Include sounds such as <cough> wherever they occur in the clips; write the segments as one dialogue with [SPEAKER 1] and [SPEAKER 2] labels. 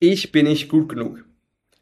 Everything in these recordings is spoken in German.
[SPEAKER 1] ich bin nicht gut genug.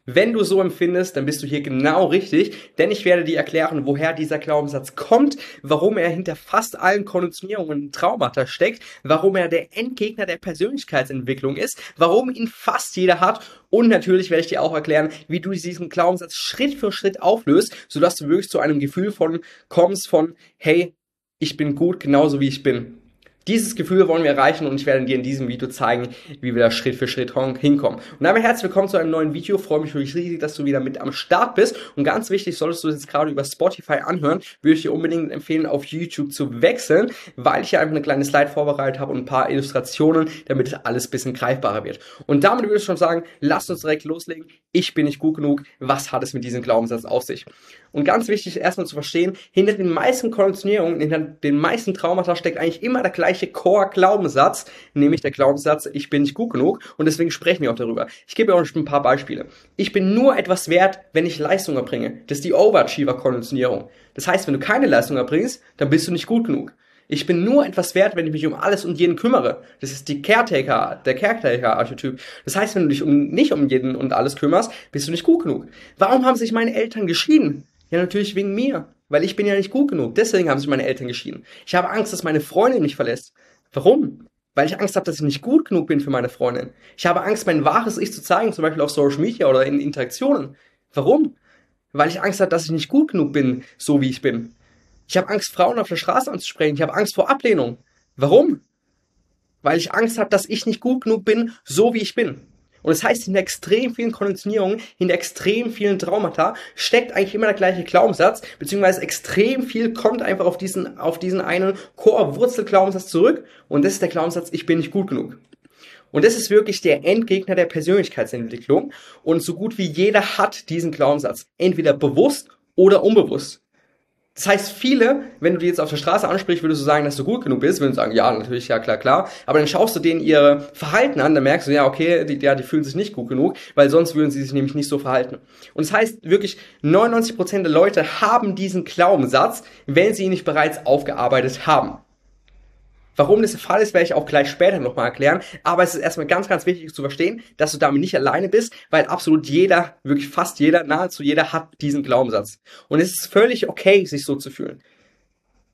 [SPEAKER 1] Wenn du so empfindest, dann bist du hier genau richtig, denn ich werde dir erklären, woher dieser Glaubenssatz kommt, warum er hinter fast allen Konditionierungen und Traumata steckt, warum er der Endgegner der Persönlichkeitsentwicklung ist, warum ihn fast jeder hat und natürlich werde ich dir auch erklären, wie du diesen Glaubenssatz Schritt für Schritt auflöst, sodass du wirklich zu einem Gefühl von kommst von, hey, ich bin gut genauso wie ich bin. Dieses Gefühl wollen wir erreichen und ich werde dir in diesem Video zeigen, wie wir da Schritt für Schritt hinkommen. Und damit herzlich willkommen zu einem neuen Video. Freue mich wirklich riesig, dass du wieder mit am Start bist. Und ganz wichtig, solltest du das jetzt gerade über Spotify anhören, würde ich dir unbedingt empfehlen, auf YouTube zu wechseln, weil ich hier einfach eine kleine Slide vorbereitet habe und ein paar Illustrationen, damit es alles ein bisschen greifbarer wird. Und damit würde ich schon sagen, lass uns direkt loslegen. Ich bin nicht gut genug. Was hat es mit diesem Glaubenssatz auf sich? Und ganz wichtig erstmal zu verstehen, hinter den meisten Konditionierungen, hinter den meisten Traumata steckt eigentlich immer der gleiche Core-Glaubenssatz, nämlich der Glaubenssatz, ich bin nicht gut genug und deswegen sprechen wir auch darüber. Ich gebe euch ein paar Beispiele. Ich bin nur etwas wert, wenn ich Leistung erbringe. Das ist die Overachiever-Konditionierung. Das heißt, wenn du keine Leistung erbringst, dann bist du nicht gut genug. Ich bin nur etwas wert, wenn ich mich um alles und jeden kümmere. Das ist die Caretaker, der Caretaker-Archetyp. Das heißt, wenn du dich um, nicht um jeden und alles kümmerst, bist du nicht gut genug. Warum haben sich meine Eltern geschieden? Ja, natürlich wegen mir. Weil ich bin ja nicht gut genug. Deswegen haben sich meine Eltern geschieden. Ich habe Angst, dass meine Freundin mich verlässt. Warum? Weil ich Angst habe, dass ich nicht gut genug bin für meine Freundin. Ich habe Angst, mein wahres Ich zu zeigen, zum Beispiel auf Social Media oder in Interaktionen. Warum? Weil ich Angst habe, dass ich nicht gut genug bin, so wie ich bin. Ich habe Angst, Frauen auf der Straße anzusprechen. Ich habe Angst vor Ablehnung. Warum? Weil ich Angst habe, dass ich nicht gut genug bin, so wie ich bin. Und das heißt, in extrem vielen Konditionierungen, in extrem vielen Traumata steckt eigentlich immer der gleiche Glaubenssatz, beziehungsweise extrem viel kommt einfach auf diesen, auf diesen einen Core-Wurzel-Glaubenssatz zurück. Und das ist der Glaubenssatz, ich bin nicht gut genug. Und das ist wirklich der Endgegner der Persönlichkeitsentwicklung. Und so gut wie jeder hat diesen Glaubenssatz. Entweder bewusst oder unbewusst. Das heißt, viele, wenn du die jetzt auf der Straße ansprichst, würdest du sagen, dass du gut genug bist, würden sagen, ja, natürlich, ja, klar, klar. Aber dann schaust du denen ihr Verhalten an, dann merkst du, ja, okay, die, ja, die fühlen sich nicht gut genug, weil sonst würden sie sich nämlich nicht so verhalten. Und das heißt wirklich, 99% der Leute haben diesen Glaubenssatz, wenn sie ihn nicht bereits aufgearbeitet haben. Warum das der Fall ist, werde ich auch gleich später nochmal erklären. Aber es ist erstmal ganz, ganz wichtig zu verstehen, dass du damit nicht alleine bist, weil absolut jeder, wirklich fast jeder, nahezu jeder hat diesen Glaubenssatz. Und es ist völlig okay, sich so zu fühlen.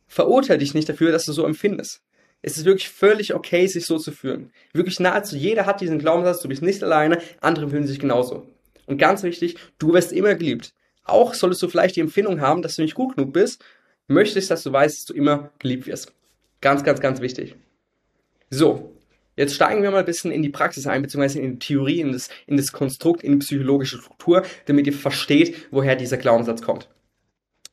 [SPEAKER 1] Verurteile dich nicht dafür, dass du so empfindest. Es ist wirklich völlig okay, sich so zu fühlen. Wirklich nahezu jeder hat diesen Glaubenssatz, du bist nicht alleine, andere fühlen sich genauso. Und ganz wichtig, du wirst immer geliebt. Auch solltest du vielleicht die Empfindung haben, dass du nicht gut genug bist, möchtest, dass du weißt, dass du immer geliebt wirst. Ganz, ganz, ganz wichtig. So, Jetzt steigen wir mal ein bisschen in die Praxis ein, beziehungsweise in die Theorie, in das, in das Konstrukt, in die psychologische Struktur, damit ihr versteht, woher dieser Glaubenssatz kommt.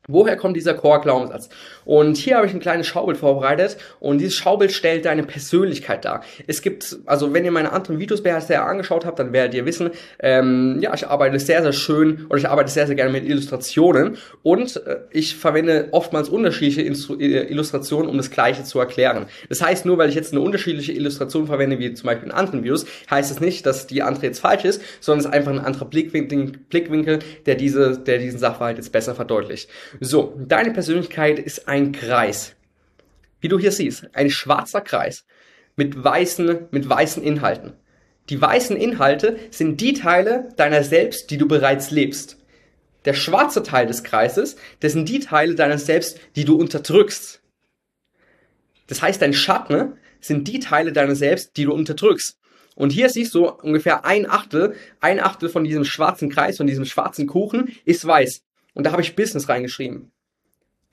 [SPEAKER 1] Woher kommt dieser Core-Glaubenssatz? Und hier habe ich ein kleines Schaubild vorbereitet und dieses Schaubild stellt deine Persönlichkeit dar. Es gibt, also wenn ihr meine anderen Videos bisher angeschaut habt, dann werdet ihr wissen, ähm, ja, ich arbeite sehr, sehr schön oder ich arbeite sehr, sehr gerne mit Illustrationen und äh, ich verwende oftmals unterschiedliche Instru äh, Illustrationen, um das Gleiche zu erklären. Das heißt, nur weil ich jetzt eine unterschiedliche Illustration verwende, wie zum Beispiel in anderen Videos, heißt es das nicht, dass die andere jetzt falsch ist, sondern es ist einfach ein anderer Blickwinkel, Blickwinkel der, diese, der diesen Sachverhalt jetzt besser verdeutlicht. So, deine Persönlichkeit ist ein Kreis. Wie du hier siehst, ein schwarzer Kreis mit weißen, mit weißen Inhalten. Die weißen Inhalte sind die Teile deiner selbst, die du bereits lebst. Der schwarze Teil des Kreises, das sind die Teile deiner selbst, die du unterdrückst. Das heißt, dein Schatten sind die Teile deiner selbst, die du unterdrückst. Und hier siehst du ungefähr ein Achtel, ein Achtel von diesem schwarzen Kreis, von diesem schwarzen Kuchen ist weiß. Und da habe ich Business reingeschrieben.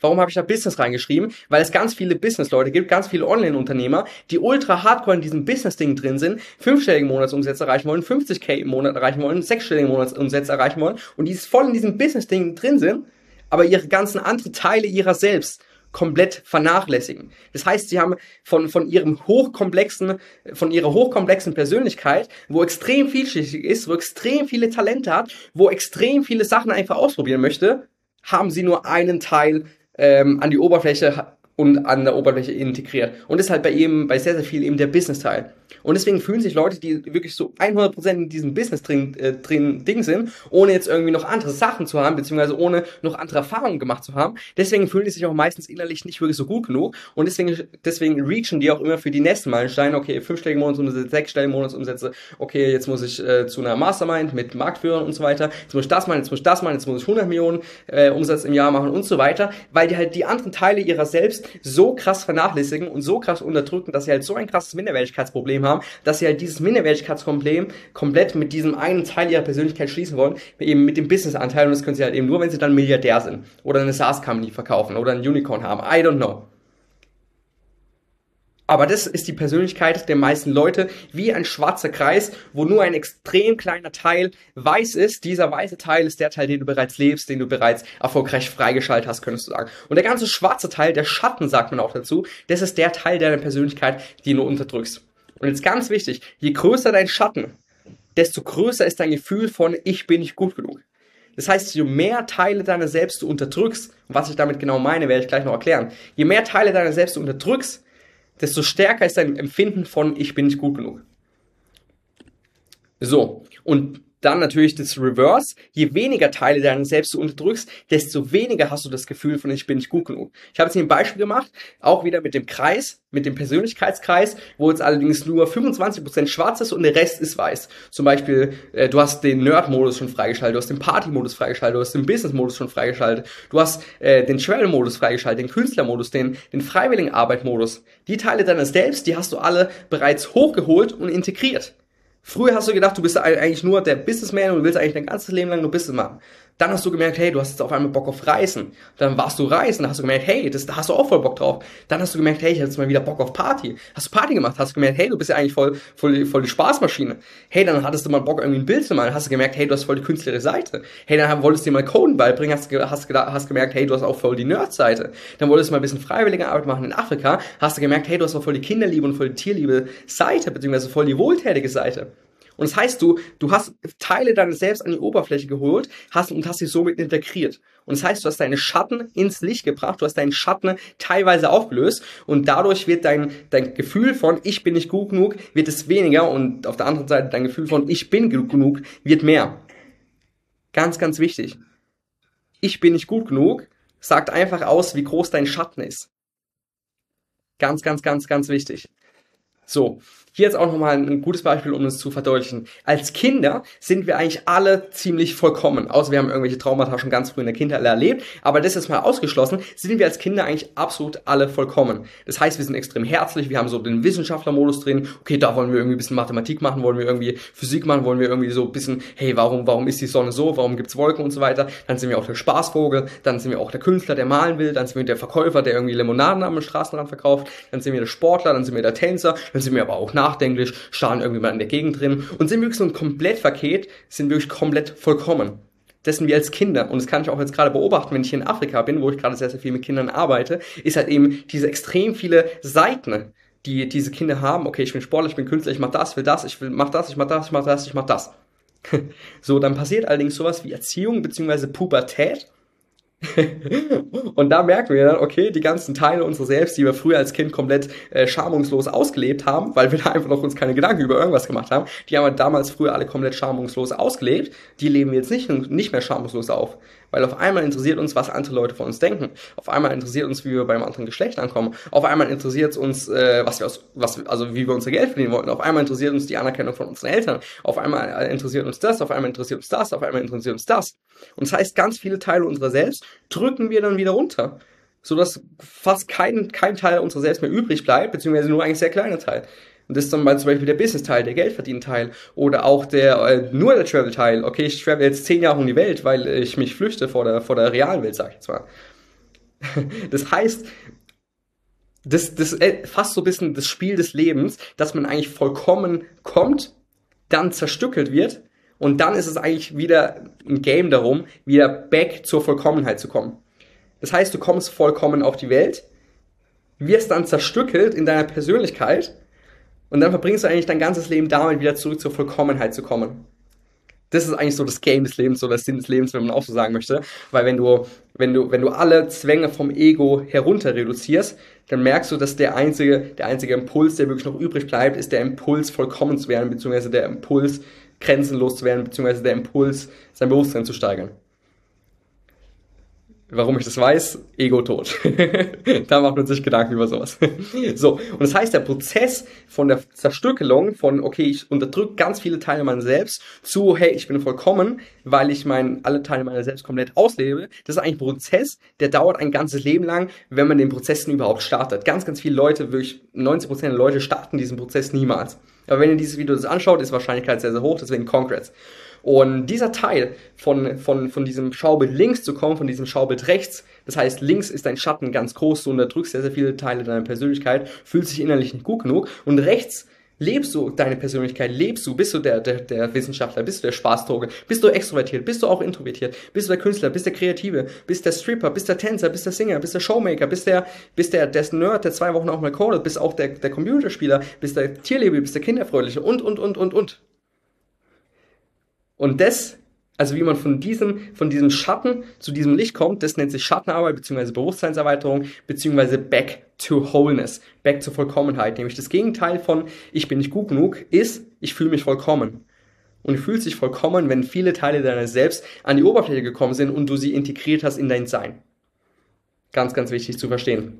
[SPEAKER 1] Warum habe ich da Business reingeschrieben? Weil es ganz viele Business-Leute gibt, ganz viele Online-Unternehmer, die ultra hardcore in diesem Business-Ding drin sind, fünfstellige Monatsumsätze erreichen wollen, 50k im Monat erreichen wollen, sechsstellige Monatsumsätze erreichen wollen und die voll in diesem Business-Ding drin sind, aber ihre ganzen anderen Teile ihrer selbst komplett vernachlässigen. Das heißt, sie haben von, von ihrem hochkomplexen, von ihrer hochkomplexen Persönlichkeit, wo extrem vielschichtig ist, wo extrem viele Talente hat, wo extrem viele Sachen einfach ausprobieren möchte, haben sie nur einen Teil ähm, an die Oberfläche und an der Oberfläche integriert. Und das ist halt bei ihm, bei sehr, sehr viel eben der Business-Teil. Und deswegen fühlen sich Leute, die wirklich so 100% in diesem Business drin, äh, drin Ding sind, ohne jetzt irgendwie noch andere Sachen zu haben, beziehungsweise ohne noch andere Erfahrungen gemacht zu haben, deswegen fühlen die sich auch meistens innerlich nicht wirklich so gut genug und deswegen, deswegen reachen die auch immer für die nächsten Meilensteine, okay, fünfstellige Monatsumsätze, sechsstellige Monatsumsätze, okay, jetzt muss ich äh, zu einer Mastermind mit Marktführern und so weiter, jetzt muss ich das machen, jetzt muss ich das machen, jetzt muss ich 100 Millionen äh, Umsatz im Jahr machen und so weiter, weil die halt die anderen Teile ihrer selbst so krass vernachlässigen und so krass unterdrücken, dass sie halt so ein krasses Minderwertigkeitsproblem haben, dass sie halt dieses Minderwertigkeitsproblem komplett mit diesem einen Teil ihrer Persönlichkeit schließen wollen, eben mit dem Businessanteil und das können sie halt eben nur, wenn sie dann Milliardär sind oder eine SaaS-Company verkaufen oder ein Unicorn haben. I don't know. Aber das ist die Persönlichkeit der meisten Leute, wie ein schwarzer Kreis, wo nur ein extrem kleiner Teil weiß ist. Dieser weiße Teil ist der Teil, den du bereits lebst, den du bereits erfolgreich freigeschaltet hast, könntest du sagen. Und der ganze schwarze Teil, der Schatten sagt man auch dazu, das ist der Teil deiner Persönlichkeit, die du unterdrückst. Und jetzt ganz wichtig, je größer dein Schatten, desto größer ist dein Gefühl von, ich bin nicht gut genug. Das heißt, je mehr Teile deiner selbst du unterdrückst, und was ich damit genau meine, werde ich gleich noch erklären, je mehr Teile deiner selbst du unterdrückst, desto stärker ist dein Empfinden von, ich bin nicht gut genug. So, und dann natürlich das Reverse. Je weniger Teile deiner selbst du unterdrückst, desto weniger hast du das Gefühl von, ich bin nicht gut genug. Ich habe jetzt hier ein Beispiel gemacht, auch wieder mit dem Kreis, mit dem Persönlichkeitskreis, wo jetzt allerdings nur 25% schwarz ist und der Rest ist weiß. Zum Beispiel, äh, du hast den Nerd-Modus schon freigeschaltet, du hast den Party-Modus freigeschaltet, du hast den Business-Modus schon freigeschaltet, du hast äh, den Travel-Modus freigeschaltet, den Künstler-Modus, den, den Freiwilligenarbeit-Modus. Die Teile deiner selbst, die hast du alle bereits hochgeholt und integriert. Früher hast du gedacht, du bist eigentlich nur der Businessman und willst eigentlich dein ganzes Leben lang nur Business machen. Dann hast du gemerkt, hey, du hast jetzt auf einmal Bock auf Reisen. Dann warst du reisen, dann hast du gemerkt, hey, das, da hast du auch voll Bock drauf. Dann hast du gemerkt, hey, ich habe jetzt mal wieder Bock auf Party. Hast du Party gemacht, hast du gemerkt, hey, du bist ja eigentlich voll, voll, voll die Spaßmaschine. Hey, dann hattest du mal Bock, irgendwie ein Bild zu malen, hast du gemerkt, hey, du hast voll die künstlerische Seite. Hey, dann wolltest du dir mal Coden beibringen, hast, hast, hast gemerkt, hey, du hast auch voll die Nerd-Seite. Dann wolltest du mal ein bisschen freiwillige Arbeit machen in Afrika, hast du gemerkt, hey, du hast auch voll die Kinderliebe und voll die Tierliebe Seite, beziehungsweise voll die wohltätige Seite. Und das heißt, du, du hast Teile deines Selbst an die Oberfläche geholt hast und hast sie somit integriert. Und das heißt, du hast deine Schatten ins Licht gebracht, du hast deinen Schatten teilweise aufgelöst und dadurch wird dein, dein Gefühl von ich bin nicht gut genug, wird es weniger und auf der anderen Seite dein Gefühl von ich bin gut genug wird mehr. Ganz, ganz wichtig. Ich bin nicht gut genug sagt einfach aus, wie groß dein Schatten ist. Ganz, ganz, ganz, ganz wichtig. So, hier jetzt auch nochmal ein gutes Beispiel, um es zu verdeutlichen. Als Kinder sind wir eigentlich alle ziemlich vollkommen, außer wir haben irgendwelche Traumata schon ganz früh in der Kindheit erlebt, aber das ist mal ausgeschlossen, sind wir als Kinder eigentlich absolut alle vollkommen. Das heißt, wir sind extrem herzlich, wir haben so den Wissenschaftlermodus drin, okay, da wollen wir irgendwie ein bisschen Mathematik machen, wollen wir irgendwie Physik machen, wollen wir irgendwie so ein bisschen, hey, warum, warum ist die Sonne so, warum gibt's Wolken und so weiter. Dann sind wir auch der Spaßvogel, dann sind wir auch der Künstler, der malen will, dann sind wir der Verkäufer, der irgendwie Limonaden am Straßenrand verkauft, dann sind wir der Sportler, dann sind wir der Tänzer, dann sind wir aber auch nachdenklich, starren irgendwie mal in der Gegend drin und sind wirklich so ein Komplettpaket, sind wirklich komplett vollkommen. Das sind wir als Kinder. Und das kann ich auch jetzt gerade beobachten, wenn ich hier in Afrika bin, wo ich gerade sehr, sehr viel mit Kindern arbeite, ist halt eben diese extrem viele Seiten, die diese Kinder haben. Okay, ich bin Sportler, ich bin Künstler, ich mach das, will das, ich will, mach das, ich mach das, ich mach das, ich mach das. <laughs> so, dann passiert allerdings sowas wie Erziehung bzw. Pubertät <laughs> und da merken wir dann, okay, die ganzen Teile unserer selbst, die wir früher als Kind komplett äh, schamungslos ausgelebt haben, weil wir da einfach noch uns keine Gedanken über irgendwas gemacht haben, die haben wir damals früher alle komplett schamungslos ausgelebt, die leben wir jetzt nicht, nicht mehr schamungslos auf. Weil auf einmal interessiert uns, was andere Leute von uns denken. Auf einmal interessiert uns, wie wir beim anderen Geschlecht ankommen. Auf einmal interessiert uns, äh, was wir aus, was, also wie wir unser Geld verdienen wollten. Auf einmal interessiert uns die Anerkennung von unseren Eltern. Auf einmal interessiert uns das, auf einmal interessiert uns das, auf einmal interessiert uns das. Und das heißt, ganz viele Teile unserer selbst drücken wir dann wieder runter. Sodass fast kein, kein Teil unserer selbst mehr übrig bleibt, beziehungsweise nur eigentlich sehr kleiner Teil. Und das ist dann mal zum Beispiel der Business-Teil, der Geldverdienen-Teil oder auch der äh, nur der Travel-Teil. Okay, ich travel jetzt zehn Jahre um die Welt, weil ich mich flüchte vor der, vor der realen Welt, sag ich mal. <laughs> Das heißt, das, das äh, fast so ein bisschen das Spiel des Lebens, dass man eigentlich vollkommen kommt, dann zerstückelt wird und dann ist es eigentlich wieder ein Game darum, wieder back zur Vollkommenheit zu kommen. Das heißt, du kommst vollkommen auf die Welt, wirst dann zerstückelt in deiner Persönlichkeit und dann verbringst du eigentlich dein ganzes Leben damit, wieder zurück zur Vollkommenheit zu kommen. Das ist eigentlich so das Game des Lebens oder das Sinn des Lebens, wenn man auch so sagen möchte. Weil wenn du, wenn du, wenn du alle Zwänge vom Ego herunter reduzierst, dann merkst du, dass der einzige, der einzige Impuls, der wirklich noch übrig bleibt, ist der Impuls, vollkommen zu werden, beziehungsweise der Impuls, grenzenlos zu werden, beziehungsweise der Impuls, sein Bewusstsein zu steigern. Warum ich das weiß? Ego tot. <laughs> da macht man sich Gedanken über sowas. <laughs> so, und das heißt, der Prozess von der Zerstückelung von, okay, ich unterdrücke ganz viele Teile meiner selbst, zu, hey, ich bin vollkommen, weil ich mein, alle Teile meiner selbst komplett auslebe, das ist eigentlich ein Prozess, der dauert ein ganzes Leben lang, wenn man den Prozess überhaupt startet. Ganz, ganz viele Leute, wirklich 90% der Leute starten diesen Prozess niemals. Aber wenn ihr dieses Video das anschaut, ist Wahrscheinlichkeit sehr, sehr hoch, deswegen Congrats. Und dieser Teil von, von, von diesem Schaubild links zu kommen, von diesem Schaubild rechts, das heißt, links ist dein Schatten ganz groß, du unterdrückst sehr, sehr viele Teile deiner Persönlichkeit, fühlst dich innerlich nicht gut genug. Und rechts lebst du deine Persönlichkeit, lebst du, bist du der, der, der Wissenschaftler, bist du der Spaßdroge, bist du extrovertiert, bist du auch introvertiert, bist du der Künstler, bist der Kreative, bist der Stripper, bist der Tänzer, bist der Singer, bist der Showmaker, bist der, bist der, der Nerd, der zwei Wochen auch mal codet, bist auch der, der Computerspieler, bist der Tierliebe, bist der Kinderfreundliche und, und, und, und, und. Und das, also wie man von diesem, von diesem Schatten zu diesem Licht kommt, das nennt sich Schattenarbeit bzw. Bewusstseinserweiterung bzw. Back to Wholeness, Back zur Vollkommenheit. Nämlich das Gegenteil von ich bin nicht gut genug ist, ich fühle mich vollkommen. Und du fühlst dich vollkommen, wenn viele Teile deiner selbst an die Oberfläche gekommen sind und du sie integriert hast in dein Sein. Ganz, ganz wichtig zu verstehen.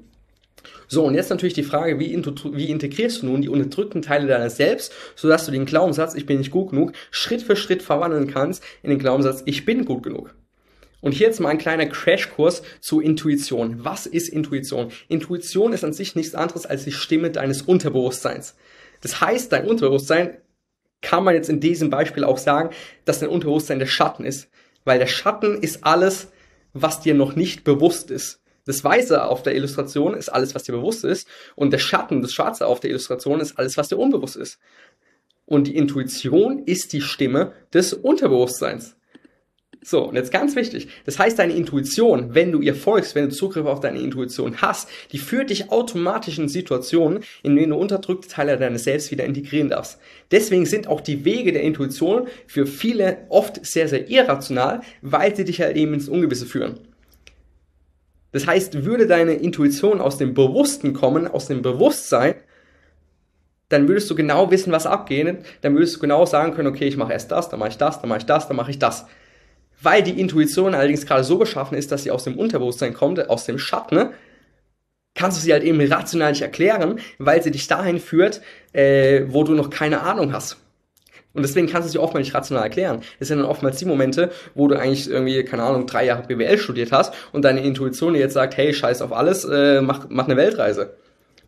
[SPEAKER 1] So, und jetzt natürlich die Frage, wie, wie integrierst du nun die unterdrückten Teile deiner selbst, sodass du den Glaubenssatz, ich bin nicht gut genug, Schritt für Schritt verwandeln kannst in den Glaubenssatz, ich bin gut genug. Und hier jetzt mal ein kleiner Crashkurs zu Intuition. Was ist Intuition? Intuition ist an sich nichts anderes als die Stimme deines Unterbewusstseins. Das heißt, dein Unterbewusstsein kann man jetzt in diesem Beispiel auch sagen, dass dein Unterbewusstsein der Schatten ist. Weil der Schatten ist alles, was dir noch nicht bewusst ist. Das Weiße auf der Illustration ist alles, was dir bewusst ist. Und der Schatten, das Schwarze auf der Illustration ist alles, was dir unbewusst ist. Und die Intuition ist die Stimme des Unterbewusstseins. So, und jetzt ganz wichtig. Das heißt, deine Intuition, wenn du ihr folgst, wenn du Zugriff auf deine Intuition hast, die führt dich automatisch in Situationen, in denen du unterdrückte Teile deines Selbst wieder integrieren darfst. Deswegen sind auch die Wege der Intuition für viele oft sehr, sehr irrational, weil sie dich halt eben ins Ungewisse führen. Das heißt, würde deine Intuition aus dem Bewussten kommen, aus dem Bewusstsein, dann würdest du genau wissen, was abgeht. Dann würdest du genau sagen können, okay, ich mache erst das, dann mache ich das, dann mache ich das, dann mache ich das. Weil die Intuition allerdings gerade so geschaffen ist, dass sie aus dem Unterbewusstsein kommt, aus dem Schatten, kannst du sie halt eben rational nicht erklären, weil sie dich dahin führt, äh, wo du noch keine Ahnung hast. Und deswegen kannst du es dir oftmals nicht rational erklären. Das sind dann oftmals die Momente, wo du eigentlich irgendwie, keine Ahnung, drei Jahre BWL studiert hast und deine Intuition dir jetzt sagt, hey, scheiß auf alles, äh, mach, mach eine Weltreise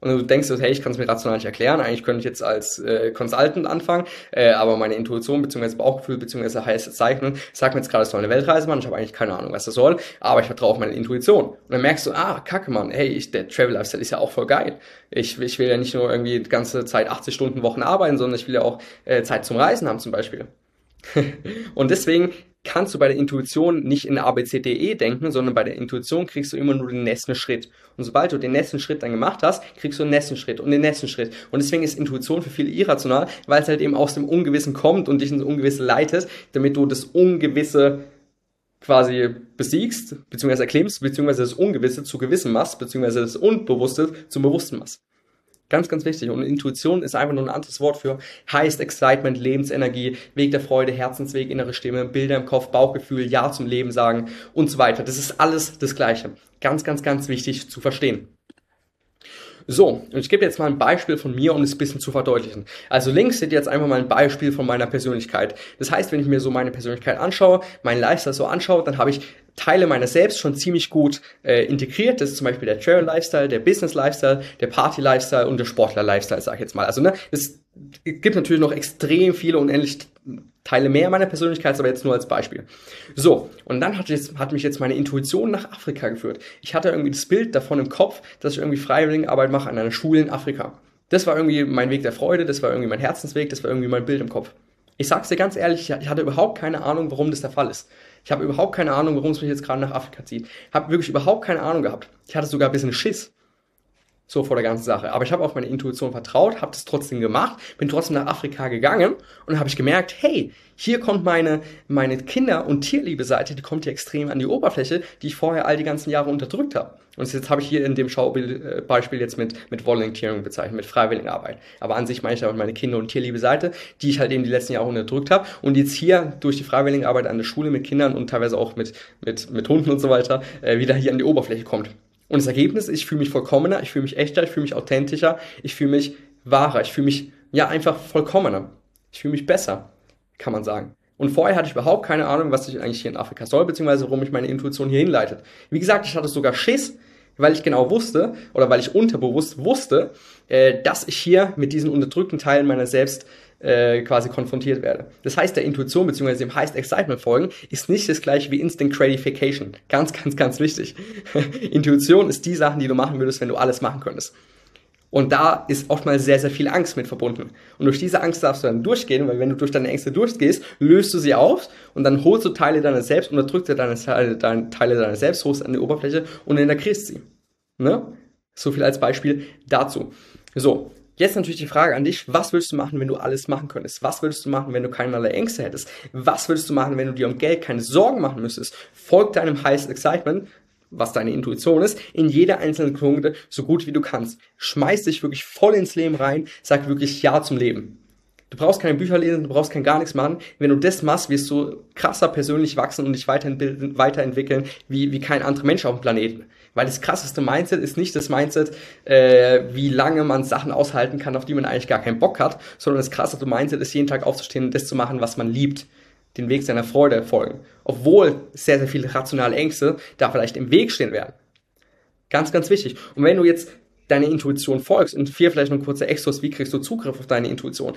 [SPEAKER 1] und du denkst, hey, ich kann es mir rational nicht erklären, eigentlich könnte ich jetzt als äh, Consultant anfangen, äh, aber meine Intuition bzw. Bauchgefühl bzw. heiße Zeichnen sagt mir jetzt gerade, es soll eine Weltreise machen, ich habe eigentlich keine Ahnung, was das soll, aber ich vertraue auf meine Intuition. Und dann merkst du, ah, kacke, Mann, hey, ich, der Travel Lifestyle ist ja auch voll geil. Ich, ich will ja nicht nur irgendwie die ganze Zeit 80 Stunden Wochen arbeiten, sondern ich will ja auch äh, Zeit zum Reisen haben zum Beispiel. <laughs> und deswegen kannst du bei der Intuition nicht in ABCDE denken, sondern bei der Intuition kriegst du immer nur den nächsten Schritt. Und sobald du den nächsten Schritt dann gemacht hast, kriegst du den nächsten Schritt und den nächsten Schritt. Und deswegen ist Intuition für viele irrational, weil es halt eben aus dem Ungewissen kommt und dich ins Ungewisse leitet, damit du das Ungewisse quasi besiegst, beziehungsweise erklemmst, beziehungsweise das Ungewisse zu Gewissen machst, beziehungsweise das Unbewusste zum Bewussten machst. Ganz, ganz wichtig. Und Intuition ist einfach nur ein anderes Wort für Highest Excitement, Lebensenergie, Weg der Freude, Herzensweg, innere Stimme, Bilder im Kopf, Bauchgefühl, Ja zum Leben sagen und so weiter. Das ist alles das Gleiche. Ganz, ganz, ganz wichtig zu verstehen. So, und ich gebe jetzt mal ein Beispiel von mir, um es ein bisschen zu verdeutlichen. Also links seht ihr jetzt einfach mal ein Beispiel von meiner Persönlichkeit. Das heißt, wenn ich mir so meine Persönlichkeit anschaue, meinen Lifestyle so anschaue, dann habe ich Teile meiner selbst schon ziemlich gut äh, integriert. Das ist zum Beispiel der Travel Lifestyle, der Business Lifestyle, der Party Lifestyle und der Sportler Lifestyle, sag ich jetzt mal. Also ne, es gibt natürlich noch extrem viele unendlich Teile mehr meiner Persönlichkeit, aber jetzt nur als Beispiel. So, und dann hat, jetzt, hat mich jetzt meine Intuition nach Afrika geführt. Ich hatte irgendwie das Bild davon im Kopf, dass ich irgendwie Freiwilligenarbeit mache an einer Schule in Afrika. Das war irgendwie mein Weg der Freude, das war irgendwie mein Herzensweg, das war irgendwie mein Bild im Kopf. Ich sag's dir ganz ehrlich, ich hatte überhaupt keine Ahnung, warum das der Fall ist. Ich habe überhaupt keine Ahnung, warum es mich jetzt gerade nach Afrika zieht. Habe wirklich überhaupt keine Ahnung gehabt. Ich hatte sogar ein bisschen Schiss. So vor der ganzen Sache. Aber ich habe auf meine Intuition vertraut, habe das trotzdem gemacht, bin trotzdem nach Afrika gegangen und habe ich gemerkt, hey, hier kommt meine, meine Kinder- und Tierliebe-Seite, die kommt hier extrem an die Oberfläche, die ich vorher all die ganzen Jahre unterdrückt habe. Und jetzt habe ich hier in dem Schaubeispiel jetzt mit, mit Volunteering bezeichnet, mit Freiwilligenarbeit. Aber an sich meine ich auch meine Kinder- und Tierliebe-Seite, die ich halt eben die letzten Jahre unterdrückt habe und jetzt hier durch die Freiwilligenarbeit an der Schule mit Kindern und teilweise auch mit, mit, mit Hunden und so weiter äh, wieder hier an die Oberfläche kommt. Und das Ergebnis, ich fühle mich vollkommener, ich fühle mich echter, ich fühle mich authentischer, ich fühle mich wahrer, ich fühle mich ja einfach vollkommener. Ich fühle mich besser, kann man sagen. Und vorher hatte ich überhaupt keine Ahnung, was ich eigentlich hier in Afrika soll, beziehungsweise warum mich meine Intuition hier hinleitet. Wie gesagt, ich hatte sogar Schiss, weil ich genau wusste, oder weil ich unterbewusst wusste, äh, dass ich hier mit diesen unterdrückten Teilen meiner selbst äh, quasi konfrontiert werde. Das heißt, der Intuition bzw. dem Highest Excitement folgen ist nicht das gleiche wie Instant Gratification. Ganz, ganz, ganz wichtig. <laughs> Intuition ist die Sachen, die du machen würdest, wenn du alles machen könntest. Und da ist oftmals sehr, sehr viel Angst mit verbunden. Und durch diese Angst darfst du dann durchgehen, weil wenn du durch deine Ängste durchgehst, löst du sie auf und dann holst du Teile deiner selbst, unterdrückst du deine, deine Teile deiner selbst, holst an die Oberfläche und integrierst sie. Ne? So viel als Beispiel dazu. So, Jetzt natürlich die Frage an dich, was würdest du machen, wenn du alles machen könntest? Was würdest du machen, wenn du keinerlei Ängste hättest? Was würdest du machen, wenn du dir um Geld keine Sorgen machen müsstest? Folg deinem Highest Excitement, was deine Intuition ist, in jeder einzelnen Punkte so gut wie du kannst. Schmeiß dich wirklich voll ins Leben rein, sag wirklich Ja zum Leben. Du brauchst keine Bücher lesen, du brauchst kein gar nichts machen. Wenn du das machst, wirst du krasser persönlich wachsen und dich weiterentwickeln wie, wie kein anderer Mensch auf dem Planeten. Weil das krasseste Mindset ist nicht das Mindset, äh, wie lange man Sachen aushalten kann, auf die man eigentlich gar keinen Bock hat, sondern das krasseste Mindset ist, jeden Tag aufzustehen und das zu machen, was man liebt. Den Weg seiner Freude folgen. Obwohl sehr, sehr viele rationale Ängste da vielleicht im Weg stehen werden. Ganz, ganz wichtig. Und wenn du jetzt deine Intuition folgst und vier vielleicht noch ein kurzer Extras, wie kriegst du Zugriff auf deine Intuition?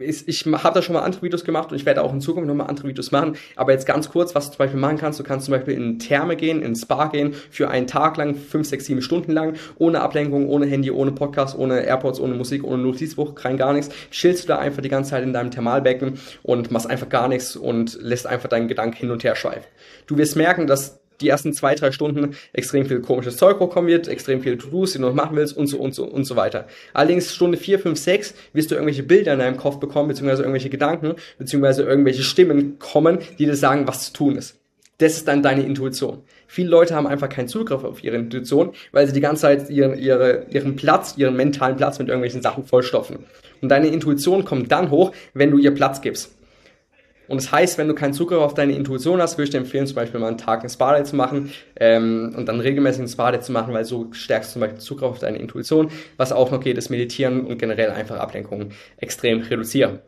[SPEAKER 1] ich habe da schon mal andere Videos gemacht und ich werde auch in Zukunft nochmal andere Videos machen. Aber jetzt ganz kurz, was du zum Beispiel machen kannst, du kannst zum Beispiel in Therme gehen, in Spa gehen, für einen Tag lang, fünf, sechs, sieben Stunden lang, ohne Ablenkung, ohne Handy, ohne Podcast, ohne Airpods, ohne Musik, ohne Notizbuch, rein gar nichts. Chillst du da einfach die ganze Zeit in deinem Thermalbecken und machst einfach gar nichts und lässt einfach deinen Gedanken hin und her schweifen. Du wirst merken, dass die ersten zwei, drei Stunden extrem viel komisches Zeug hochkommen wird, extrem viele To-Dos, die du noch machen willst und so und so und so weiter. Allerdings Stunde vier, fünf, sechs wirst du irgendwelche Bilder in deinem Kopf bekommen, beziehungsweise irgendwelche Gedanken, beziehungsweise irgendwelche Stimmen kommen, die dir sagen, was zu tun ist. Das ist dann deine Intuition. Viele Leute haben einfach keinen Zugriff auf ihre Intuition, weil sie die ganze Zeit ihren, ihre, ihren Platz, ihren mentalen Platz mit irgendwelchen Sachen vollstopfen. Und deine Intuition kommt dann hoch, wenn du ihr Platz gibst. Und das heißt, wenn du keinen Zugriff auf deine Intuition hast, würde ich dir empfehlen, zum Beispiel mal einen Tag ein Spa zu machen ähm, und dann regelmäßig ein Spa zu machen, weil so stärkst du zum Beispiel Zugriff auf deine Intuition. Was auch noch geht, ist Meditieren und generell einfach Ablenkungen extrem reduzieren.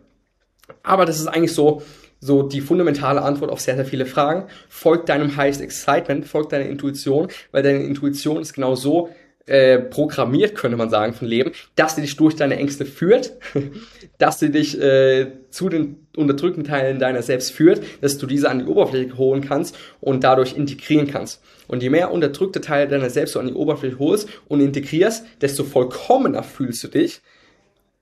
[SPEAKER 1] Aber das ist eigentlich so, so die fundamentale Antwort auf sehr, sehr viele Fragen. Folgt deinem Highest Excitement, folgt deiner Intuition, weil deine Intuition ist genau so äh, programmiert, könnte man sagen, von Leben, dass sie dich durch deine Ängste führt, <laughs> dass sie dich äh, zu den unterdrückten Teilen deiner selbst führt, dass du diese an die Oberfläche holen kannst und dadurch integrieren kannst. Und je mehr unterdrückte Teile deiner selbst du an die Oberfläche holst und integrierst, desto vollkommener fühlst du dich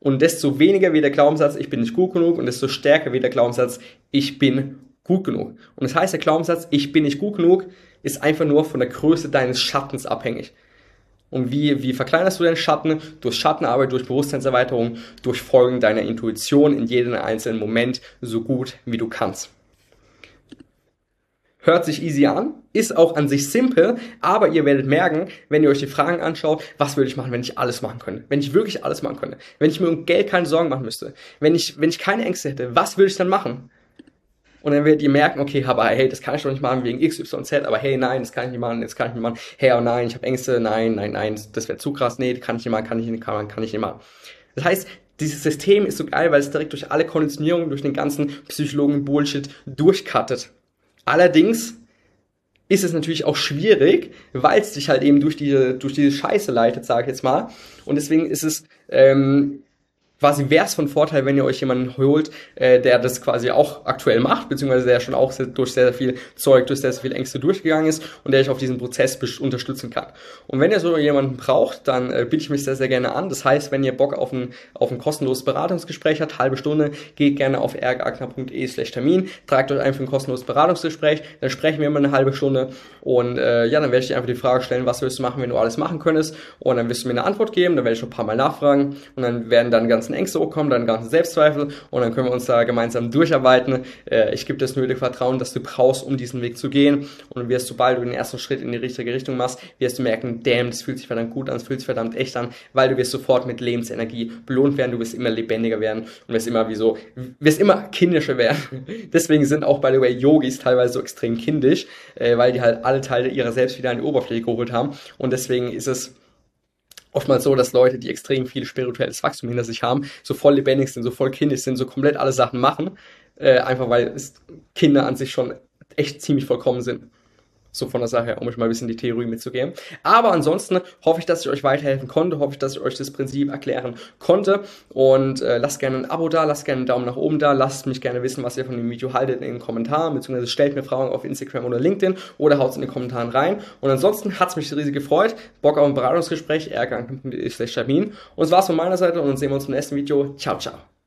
[SPEAKER 1] und desto weniger wird der Glaubenssatz, ich bin nicht gut genug und desto stärker wird der Glaubenssatz, ich bin gut genug. Und das heißt, der Glaubenssatz, ich bin nicht gut genug, ist einfach nur von der Größe deines Schattens abhängig. Und wie, wie verkleinerst du deinen Schatten? Durch Schattenarbeit, durch Bewusstseinserweiterung, durch Folgen deiner Intuition in jedem einzelnen Moment so gut wie du kannst. Hört sich easy an, ist auch an sich simpel, aber ihr werdet merken, wenn ihr euch die Fragen anschaut, was würde ich machen, wenn ich alles machen könnte? Wenn ich wirklich alles machen könnte? Wenn ich mir um Geld keine Sorgen machen müsste? Wenn ich, wenn ich keine Ängste hätte, was würde ich dann machen? Und dann werdet ihr merken, okay, aber hey, das kann ich doch nicht machen wegen X, Y, Z, aber hey, nein, das kann ich nicht machen, das kann ich nicht machen. Hey, oh nein, ich habe Ängste, nein, nein, nein, das wäre zu krass, nee, kann ich nicht machen, kann ich nicht, kann, kann ich nicht machen. Das heißt, dieses System ist so geil, weil es direkt durch alle Konditionierungen, durch den ganzen Psychologen-Bullshit durchcuttet. Allerdings ist es natürlich auch schwierig, weil es dich halt eben durch diese, durch diese Scheiße leitet, sage ich jetzt mal. Und deswegen ist es ähm, quasi wäre es von Vorteil, wenn ihr euch jemanden holt, äh, der das quasi auch aktuell macht, beziehungsweise der schon auch durch sehr, sehr viel Zeug, durch sehr, sehr viel Ängste durchgegangen ist und der euch auf diesem Prozess unterstützen kann. Und wenn ihr so jemanden braucht, dann äh, biete ich mich sehr, sehr gerne an. Das heißt, wenn ihr Bock auf ein, auf ein kostenloses Beratungsgespräch habt, halbe Stunde, geht gerne auf rgagner.de slash Termin, tragt euch einfach ein kostenloses Beratungsgespräch, dann sprechen wir mal eine halbe Stunde und äh, ja, dann werde ich dir einfach die Frage stellen, was willst du machen, wenn du alles machen könntest und dann wirst du mir eine Antwort geben, dann werde ich schon ein paar Mal nachfragen und dann werden dann ganz ganzen Ängste hochkommen, deine ganzen Selbstzweifel und dann können wir uns da gemeinsam durcharbeiten. Äh, ich gebe das nötige Vertrauen, das du brauchst, um diesen Weg zu gehen und wirst, sobald du den ersten Schritt in die richtige Richtung machst, wirst du merken, damn, das fühlt sich verdammt gut an, es fühlt sich verdammt echt an, weil du wirst sofort mit Lebensenergie belohnt werden, du wirst immer lebendiger werden und wirst immer wie so, wirst immer kindischer werden. <laughs> Deswegen sind auch, by the way, Yogis teilweise so extrem kindisch, äh, weil die halt alle Teile ihrer selbst wieder an die Oberfläche geholt haben und deswegen ist es oftmals so, dass Leute, die extrem viel spirituelles Wachstum hinter sich haben, so voll lebendig sind, so voll kindisch sind, so komplett alle Sachen machen, äh, einfach weil Kinder an sich schon echt ziemlich vollkommen sind. So von der Sache her, um euch mal ein bisschen die Theorie mitzugeben. Aber ansonsten hoffe ich, dass ich euch weiterhelfen konnte, hoffe ich, dass ich euch das Prinzip erklären konnte. Und äh, lasst gerne ein Abo da, lasst gerne einen Daumen nach oben da, lasst mich gerne wissen, was ihr von dem Video haltet in den Kommentaren, beziehungsweise stellt mir Fragen auf Instagram oder LinkedIn oder haut es in den Kommentaren rein. Und ansonsten hat es mich riesig gefreut. Bock auf ein Beratungsgespräch, rgang.de slash Und das war's von meiner Seite und dann sehen wir uns im nächsten Video. Ciao, ciao.